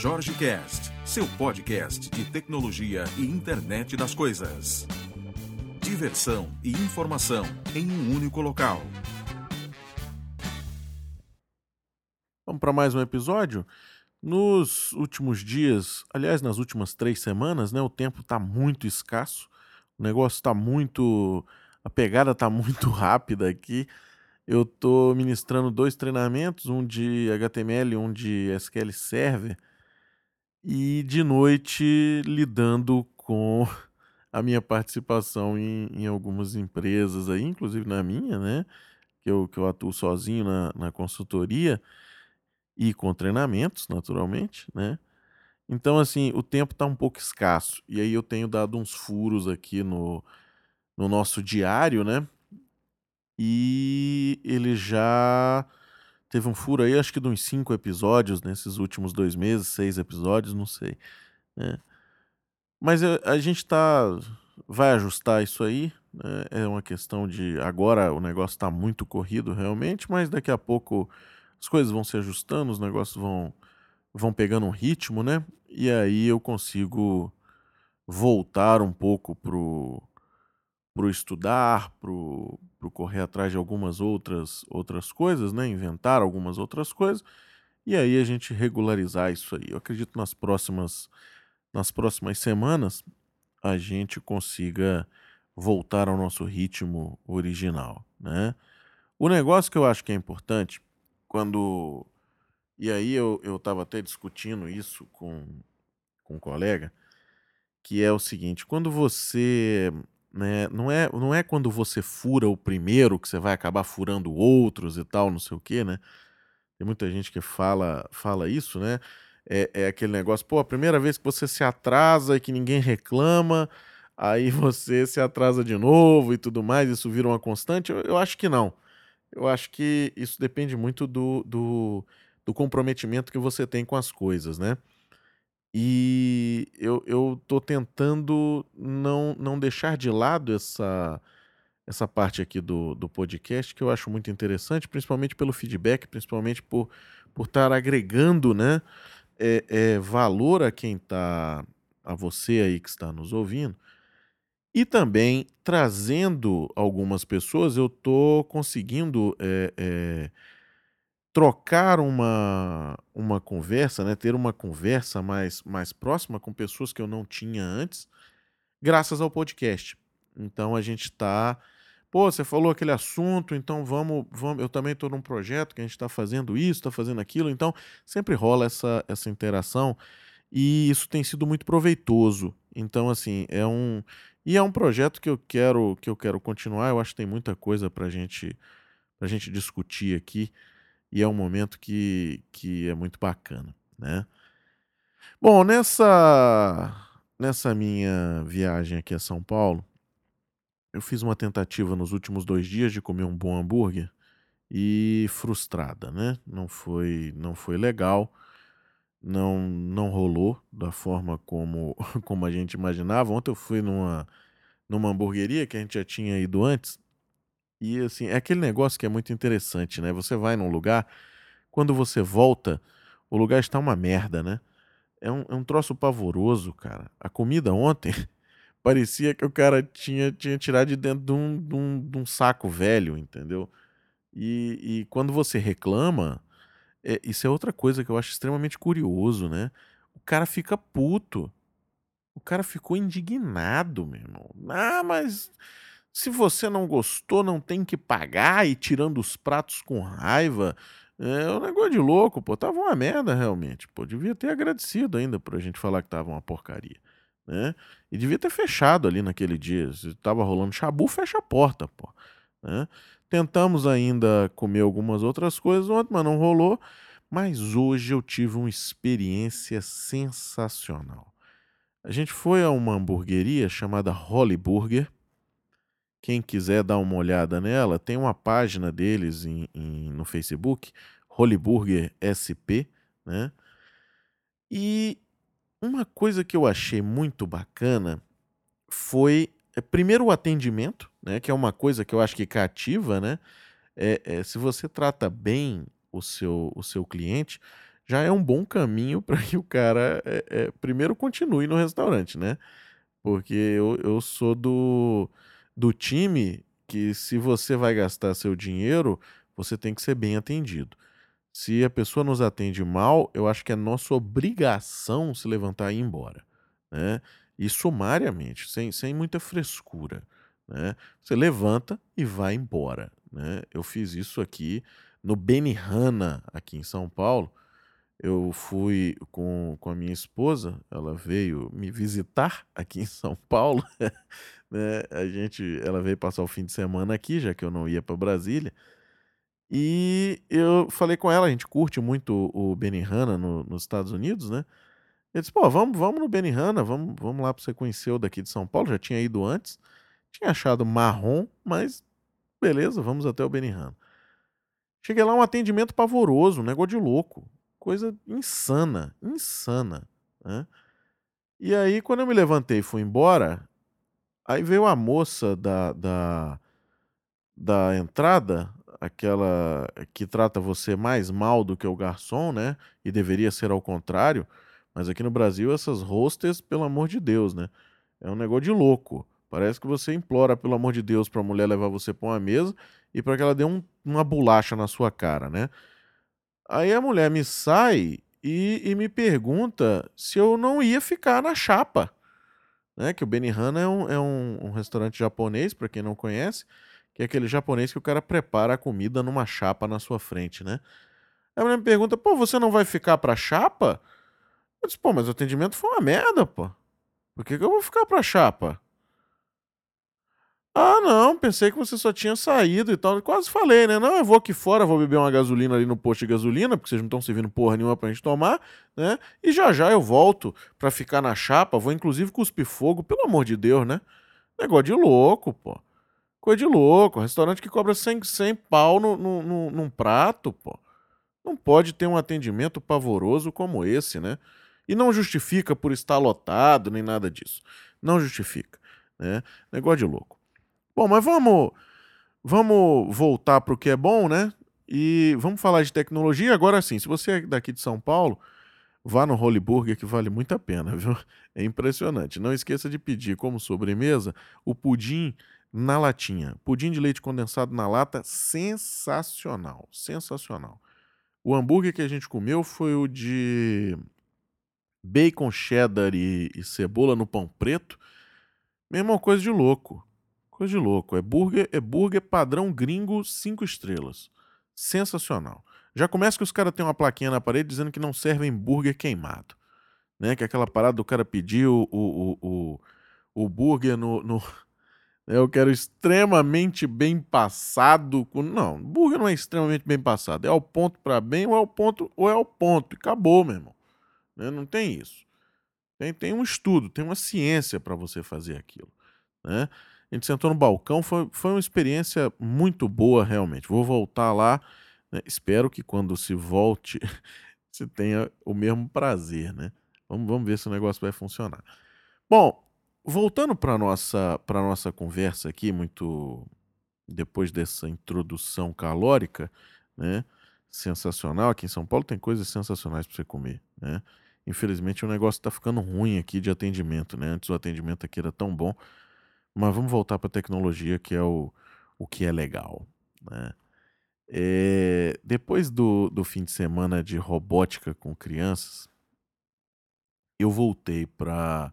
Jorge Cast, seu podcast de tecnologia e internet das coisas. Diversão e informação em um único local. Vamos para mais um episódio? Nos últimos dias, aliás, nas últimas três semanas, né, o tempo está muito escasso, o negócio está muito. A pegada está muito rápida aqui. Eu estou ministrando dois treinamentos, um de HTML e um de SQL Server, e de noite lidando com a minha participação em, em algumas empresas aí, inclusive na minha, né? Que eu, que eu atuo sozinho na, na consultoria e com treinamentos, naturalmente, né? Então, assim, o tempo está um pouco escasso. E aí eu tenho dado uns furos aqui no, no nosso diário, né? E ele já teve um furo aí, acho que de uns cinco episódios nesses últimos dois meses, seis episódios, não sei. Né? Mas a, gente tá. Vai ajustar isso aí. Né? É uma questão de. Agora o negócio está muito corrido realmente, mas daqui a pouco as coisas vão se ajustando, os negócios vão, vão pegando um ritmo, né? E aí eu consigo voltar um pouco pro, pro estudar, pro, pro correr atrás de algumas outras outras coisas, né? Inventar algumas outras coisas. E aí a gente regularizar isso aí. Eu acredito nas próximas nas próximas semanas a gente consiga voltar ao nosso ritmo original, né? O negócio que eu acho que é importante quando. E aí eu, eu tava até discutindo isso com, com um colega, que é o seguinte, quando você. Né, não, é, não é quando você fura o primeiro que você vai acabar furando outros e tal, não sei o quê, né? Tem muita gente que fala, fala isso, né? É, é aquele negócio, pô, a primeira vez que você se atrasa e que ninguém reclama, aí você se atrasa de novo e tudo mais, isso vira uma constante? Eu, eu acho que não. Eu acho que isso depende muito do, do, do comprometimento que você tem com as coisas, né? E eu, eu tô tentando não, não deixar de lado essa, essa parte aqui do, do podcast, que eu acho muito interessante, principalmente pelo feedback, principalmente por por estar agregando né, é, é, valor a quem está, a você aí que está nos ouvindo, e também trazendo algumas pessoas, eu estou conseguindo é, é, trocar uma, uma conversa, né, ter uma conversa mais, mais próxima com pessoas que eu não tinha antes, graças ao podcast. Então a gente está. Pô, você falou aquele assunto, então vamos. vamos eu também estou num projeto que a gente está fazendo isso, está fazendo aquilo, então sempre rola essa, essa interação e isso tem sido muito proveitoso. Então, assim, é um. E é um projeto que eu quero que eu quero continuar. Eu acho que tem muita coisa para gente, a gente discutir aqui. E é um momento que, que é muito bacana, né? Bom, nessa, nessa minha viagem aqui a São Paulo, eu fiz uma tentativa nos últimos dois dias de comer um bom hambúrguer e frustrada, né? Não foi, não foi legal não não rolou da forma como como a gente imaginava. Ontem eu fui numa numa hamburgueria que a gente já tinha ido antes. E assim, é aquele negócio que é muito interessante, né? Você vai num lugar, quando você volta, o lugar está uma merda, né? É um, é um troço pavoroso, cara. A comida ontem parecia que o cara tinha, tinha tirado de dentro de um, de um, de um saco velho, entendeu? E, e quando você reclama, é, isso é outra coisa que eu acho extremamente curioso, né? O cara fica puto. O cara ficou indignado, meu irmão. Ah, mas se você não gostou, não tem que pagar e tirando os pratos com raiva. É um negócio de louco, pô. Tava uma merda realmente. Pô, devia ter agradecido ainda pra gente falar que tava uma porcaria. Né? E devia ter fechado ali naquele dia. Se tava rolando chabu, fecha a porta, pô. Né? Tentamos ainda comer algumas outras coisas ontem, mas não rolou. Mas hoje eu tive uma experiência sensacional. A gente foi a uma hamburgueria chamada Holly Burger. Quem quiser dar uma olhada nela, tem uma página deles em, em, no Facebook, Holly Burger SP, né? E uma coisa que eu achei muito bacana foi é, primeiro o atendimento, né, que é uma coisa que eu acho que cativa, né? É, é, se você trata bem o seu, o seu cliente, já é um bom caminho para que o cara é, é, primeiro continue no restaurante, né? Porque eu, eu sou do, do time que se você vai gastar seu dinheiro, você tem que ser bem atendido. Se a pessoa nos atende mal, eu acho que é nossa obrigação se levantar e ir embora, né? E sumariamente, sem, sem muita frescura, né? Você levanta e vai embora, né? Eu fiz isso aqui no Benihana, aqui em São Paulo. Eu fui com, com a minha esposa, ela veio me visitar aqui em São Paulo, né? A gente, ela veio passar o fim de semana aqui, já que eu não ia para Brasília. E eu falei com ela, a gente curte muito o Benihana no, nos Estados Unidos, né? Ele disse, pô, vamos, vamos no Benihana, vamos, vamos lá para você conhecer o daqui de São Paulo, já tinha ido antes. Tinha achado marrom, mas beleza, vamos até o Benihana. Cheguei lá, um atendimento pavoroso, um negócio de louco. Coisa insana, insana. Né? E aí, quando eu me levantei e fui embora, aí veio a moça da, da, da entrada, aquela que trata você mais mal do que o garçom, né? E deveria ser ao contrário. Mas aqui no Brasil, essas hostess, pelo amor de Deus, né? É um negócio de louco. Parece que você implora, pelo amor de Deus, para a mulher levar você para uma mesa e para que ela dê um, uma bolacha na sua cara, né? Aí a mulher me sai e, e, me pergunta se eu não ia ficar na chapa. Né? Que o Benihana é um, é um, um restaurante japonês, para quem não conhece, que é aquele japonês que o cara prepara a comida numa chapa na sua frente, né? Aí a mulher me pergunta, pô, você não vai ficar pra chapa? Eu disse, pô, mas o atendimento foi uma merda, pô. Por que, que eu vou ficar pra chapa? Ah, não, pensei que você só tinha saído e tal. Quase falei, né? Não, eu vou aqui fora, vou beber uma gasolina ali no posto de gasolina, porque vocês não estão servindo porra nenhuma pra gente tomar, né? E já já eu volto pra ficar na chapa, vou inclusive cuspir fogo, pelo amor de Deus, né? Negócio de louco, pô. Coisa de louco. Restaurante que cobra 100, 100 pau no, no, no, num prato, pô. Não pode ter um atendimento pavoroso como esse, né? E não justifica por estar lotado, nem nada disso. Não justifica, né? Negócio de louco. Bom, mas vamos, vamos voltar para o que é bom, né? E vamos falar de tecnologia. Agora sim, se você é daqui de São Paulo, vá no Holy Burger que vale muito a pena, viu? É impressionante. Não esqueça de pedir como sobremesa o pudim na latinha. Pudim de leite condensado na lata, sensacional, sensacional. O hambúrguer que a gente comeu foi o de bacon cheddar e, e cebola no pão preto. Mesma coisa de louco. Coisa de louco. É burger, é burger padrão gringo, cinco estrelas. Sensacional. Já começa que os caras têm uma plaquinha na parede dizendo que não servem burger queimado. Né? Que é aquela parada do cara pedir o, o, o, o burger no, no... Eu quero extremamente bem passado. Com... Não, burger não é extremamente bem passado. É ao ponto para bem ou é ao ponto ou é ao ponto. E acabou, meu irmão. Né? Não tem isso. Tem, tem um estudo, tem uma ciência para você fazer aquilo. Né? A gente sentou no balcão, foi, foi uma experiência muito boa, realmente. Vou voltar lá. Né? Espero que quando se volte, se tenha o mesmo prazer, né? Vamos, vamos ver se o negócio vai funcionar. Bom, voltando para a nossa, nossa conversa aqui, muito depois dessa introdução calórica, né? Sensacional. Aqui em São Paulo tem coisas sensacionais para você comer, né? Infelizmente o negócio está ficando ruim aqui de atendimento, né? Antes o atendimento aqui era tão bom. Mas vamos voltar para a tecnologia, que é o, o que é legal. Né? É, depois do, do fim de semana de robótica com crianças, eu voltei para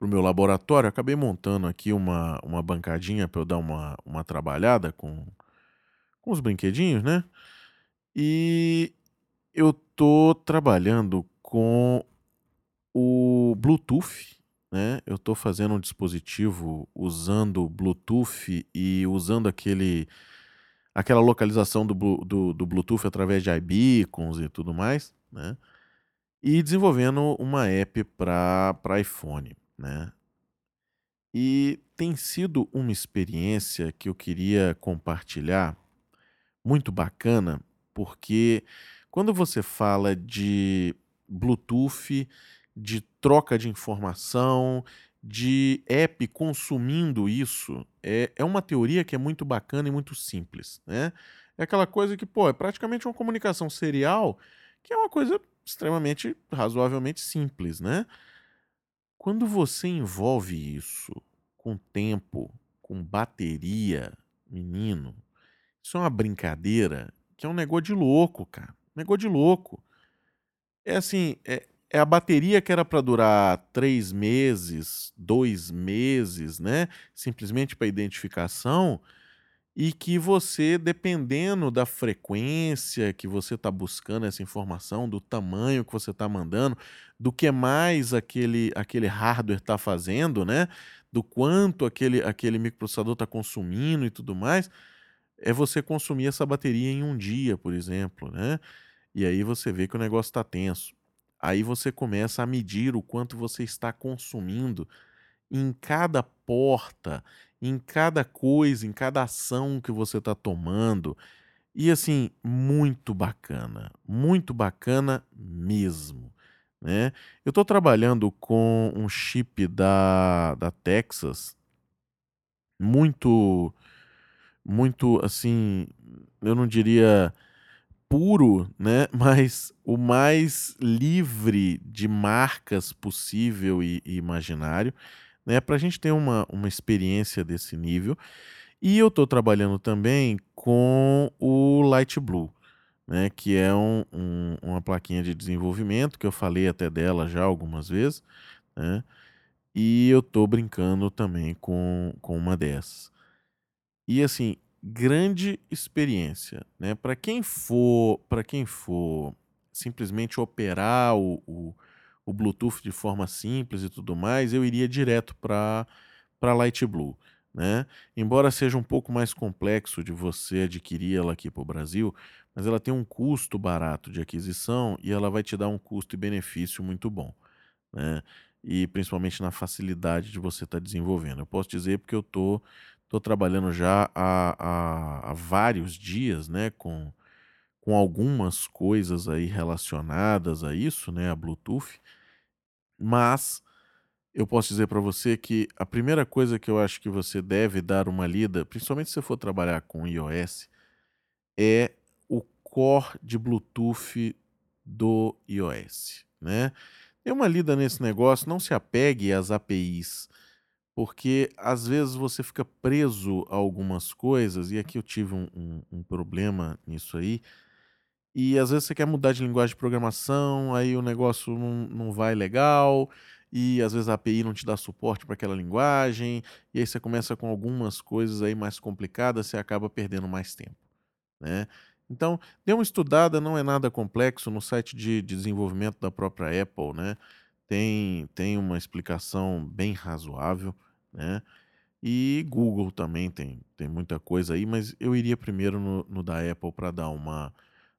o meu laboratório. Acabei montando aqui uma, uma bancadinha para eu dar uma, uma trabalhada com, com os brinquedinhos, né? E eu tô trabalhando com o Bluetooth né? Eu estou fazendo um dispositivo usando Bluetooth e usando aquele aquela localização do, do, do Bluetooth através de iBeacons e tudo mais, né? E desenvolvendo uma app para iPhone, né? E tem sido uma experiência que eu queria compartilhar, muito bacana, porque quando você fala de Bluetooth de troca de informação, de app consumindo isso, é, é uma teoria que é muito bacana e muito simples, né? É aquela coisa que, pô, é praticamente uma comunicação serial que é uma coisa extremamente, razoavelmente simples, né? Quando você envolve isso com tempo, com bateria, menino, isso é uma brincadeira que é um negócio de louco, cara. Negócio de louco. É assim, é, é a bateria que era para durar três meses, dois meses, né? Simplesmente para identificação e que você, dependendo da frequência que você está buscando essa informação, do tamanho que você está mandando, do que mais aquele, aquele hardware está fazendo, né? Do quanto aquele, aquele microprocessador está consumindo e tudo mais, é você consumir essa bateria em um dia, por exemplo, né? E aí você vê que o negócio está tenso. Aí você começa a medir o quanto você está consumindo em cada porta, em cada coisa, em cada ação que você está tomando. E assim, muito bacana, muito bacana mesmo. Né? Eu estou trabalhando com um chip da, da Texas, muito, muito assim, eu não diria puro, né? Mas o mais livre de marcas possível e, e imaginário né, para a gente ter uma, uma experiência desse nível. E eu estou trabalhando também com o Light Blue, né, que é um, um, uma plaquinha de desenvolvimento, que eu falei até dela já algumas vezes, né, e eu estou brincando também com, com uma dessas. E assim, grande experiência, né? Para quem for, para quem for simplesmente operar o, o, o Bluetooth de forma simples e tudo mais, eu iria direto para para Light Blue. Né? Embora seja um pouco mais complexo de você adquirir ela aqui para o Brasil, mas ela tem um custo barato de aquisição e ela vai te dar um custo e benefício muito bom. Né? E principalmente na facilidade de você estar tá desenvolvendo. Eu posso dizer porque eu tô, tô trabalhando já há, há, há vários dias né, com, com algumas coisas aí relacionadas a isso, né, a Bluetooth. Mas eu posso dizer para você que a primeira coisa que eu acho que você deve dar uma lida, principalmente se você for trabalhar com iOS, é o core de Bluetooth do iOS, né? Dê uma lida nesse negócio, não se apegue às APIs, porque às vezes você fica preso a algumas coisas, e aqui eu tive um, um, um problema nisso aí, e às vezes você quer mudar de linguagem de programação, aí o negócio não, não vai legal, e às vezes a API não te dá suporte para aquela linguagem, e aí você começa com algumas coisas aí mais complicadas, você acaba perdendo mais tempo, né? Então, dê uma estudada, não é nada complexo, no site de, de desenvolvimento da própria Apple, né? Tem, tem uma explicação bem razoável, né? E Google também tem, tem muita coisa aí, mas eu iria primeiro no, no da Apple para dar uma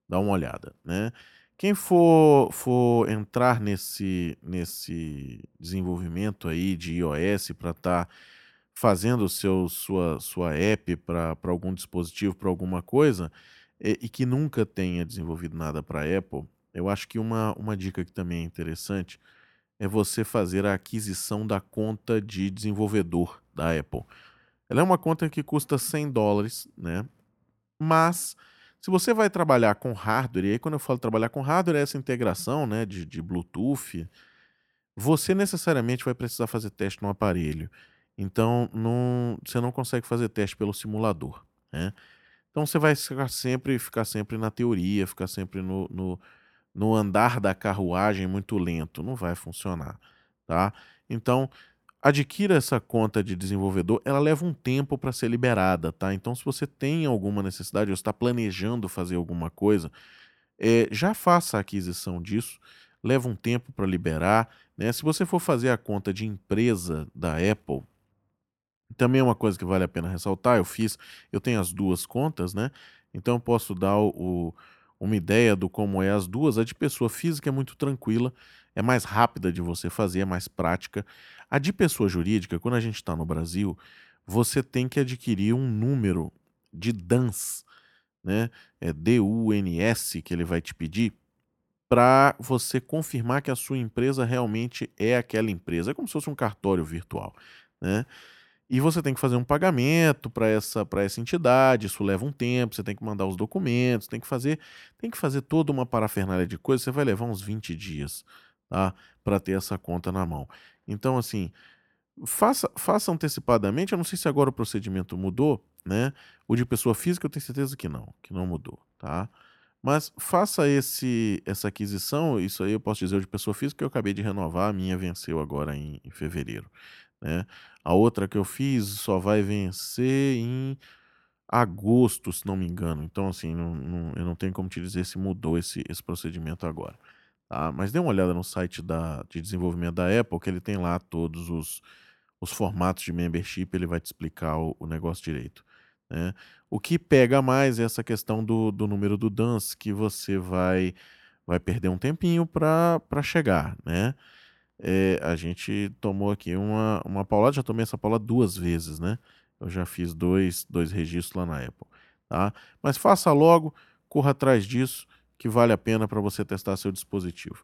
dá uma olhada, né? Quem for, for entrar nesse, nesse desenvolvimento aí de iOS para estar tá fazendo seu, sua, sua app para algum dispositivo, para alguma coisa, e, e, que nunca tenha desenvolvido nada para Apple, eu acho que uma, uma dica que também é interessante é você fazer a aquisição da conta de desenvolvedor da Apple. Ela é uma conta que custa 100 dólares, né? Mas se você vai trabalhar com hardware, e aí quando eu falo trabalhar com hardware, é essa integração né, de, de Bluetooth, você necessariamente vai precisar fazer teste no aparelho. Então, não, você não consegue fazer teste pelo simulador. Né? Então, você vai ficar sempre, ficar sempre na teoria, ficar sempre no, no, no andar da carruagem muito lento. Não vai funcionar. Tá? Então, adquira essa conta de desenvolvedor, ela leva um tempo para ser liberada, tá? Então, se você tem alguma necessidade ou está planejando fazer alguma coisa, é, já faça a aquisição disso, leva um tempo para liberar, né? Se você for fazer a conta de empresa da Apple, também é uma coisa que vale a pena ressaltar, eu fiz, eu tenho as duas contas, né? Então eu posso dar o, o, uma ideia do como é as duas. A de pessoa física é muito tranquila, é mais rápida de você fazer, é mais prática. A de pessoa jurídica, quando a gente está no Brasil, você tem que adquirir um número de DANS, né? É D-U-N-S que ele vai te pedir para você confirmar que a sua empresa realmente é aquela empresa. É como se fosse um cartório virtual, né? E você tem que fazer um pagamento para essa, essa entidade, isso leva um tempo, você tem que mandar os documentos, tem que fazer, tem que fazer toda uma parafernália de coisas, você vai levar uns 20 dias, tá? Para ter essa conta na mão. Então, assim, faça, faça antecipadamente, eu não sei se agora o procedimento mudou, né? O de pessoa física eu tenho certeza que não, que não mudou, tá? Mas faça esse essa aquisição, isso aí eu posso dizer de pessoa física, eu acabei de renovar, a minha venceu agora em, em fevereiro. Né? A outra que eu fiz só vai vencer em agosto, se não me engano. Então, assim, não, não, eu não tenho como te dizer se mudou esse, esse procedimento agora. Tá? Mas dê uma olhada no site da, de desenvolvimento da Apple, que ele tem lá todos os, os formatos de membership, ele vai te explicar o, o negócio direito. Né? O que pega mais é essa questão do, do número do dance, que você vai, vai perder um tempinho para chegar. Né? É, a gente tomou aqui uma, uma paulada, já tomei essa paulada duas vezes, né? Eu já fiz dois, dois registros lá na Apple, tá? Mas faça logo, corra atrás disso, que vale a pena para você testar seu dispositivo.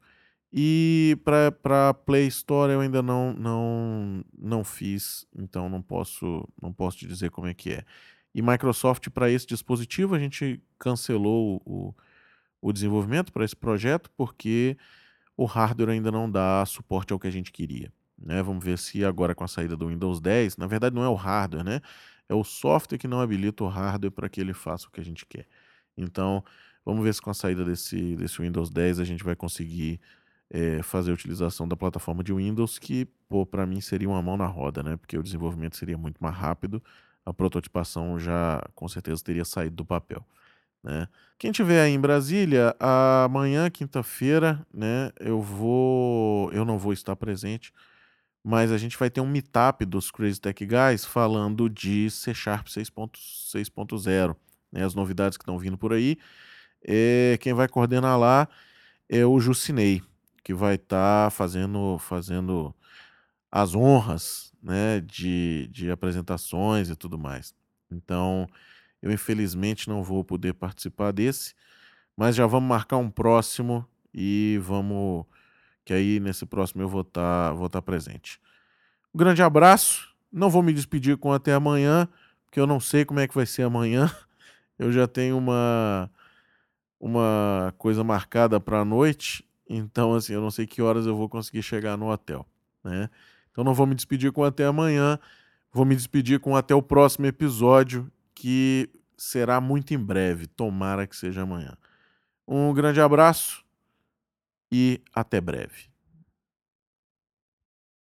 E para Play Store eu ainda não, não, não fiz, então não posso, não posso te dizer como é que é. E Microsoft, para esse dispositivo, a gente cancelou o, o desenvolvimento para esse projeto, porque o hardware ainda não dá suporte ao que a gente queria. Né? Vamos ver se agora com a saída do Windows 10, na verdade não é o hardware, né? É o software que não habilita o hardware para que ele faça o que a gente quer. Então, vamos ver se com a saída desse, desse Windows 10 a gente vai conseguir é, fazer a utilização da plataforma de Windows, que, para mim seria uma mão na roda, né? Porque o desenvolvimento seria muito mais rápido, a prototipação já com certeza teria saído do papel. Né? Quem tiver aí em Brasília, amanhã, quinta-feira, né, eu vou, eu não vou estar presente, mas a gente vai ter um meetup dos Crazy Tech Guys falando de C Sharp 6.0, né, as novidades que estão vindo por aí. É, quem vai coordenar lá é o Jucinei, que vai estar tá fazendo, fazendo as honras né, de, de apresentações e tudo mais. Então, eu infelizmente não vou poder participar desse, mas já vamos marcar um próximo e vamos que aí nesse próximo eu vou estar tá, vou tá presente. Um grande abraço. Não vou me despedir com até amanhã, porque eu não sei como é que vai ser amanhã. Eu já tenho uma uma coisa marcada para a noite então, assim, eu não sei que horas eu vou conseguir chegar no hotel, né? Então, não vou me despedir com até amanhã. Vou me despedir com até o próximo episódio, que será muito em breve. Tomara que seja amanhã. Um grande abraço e até breve.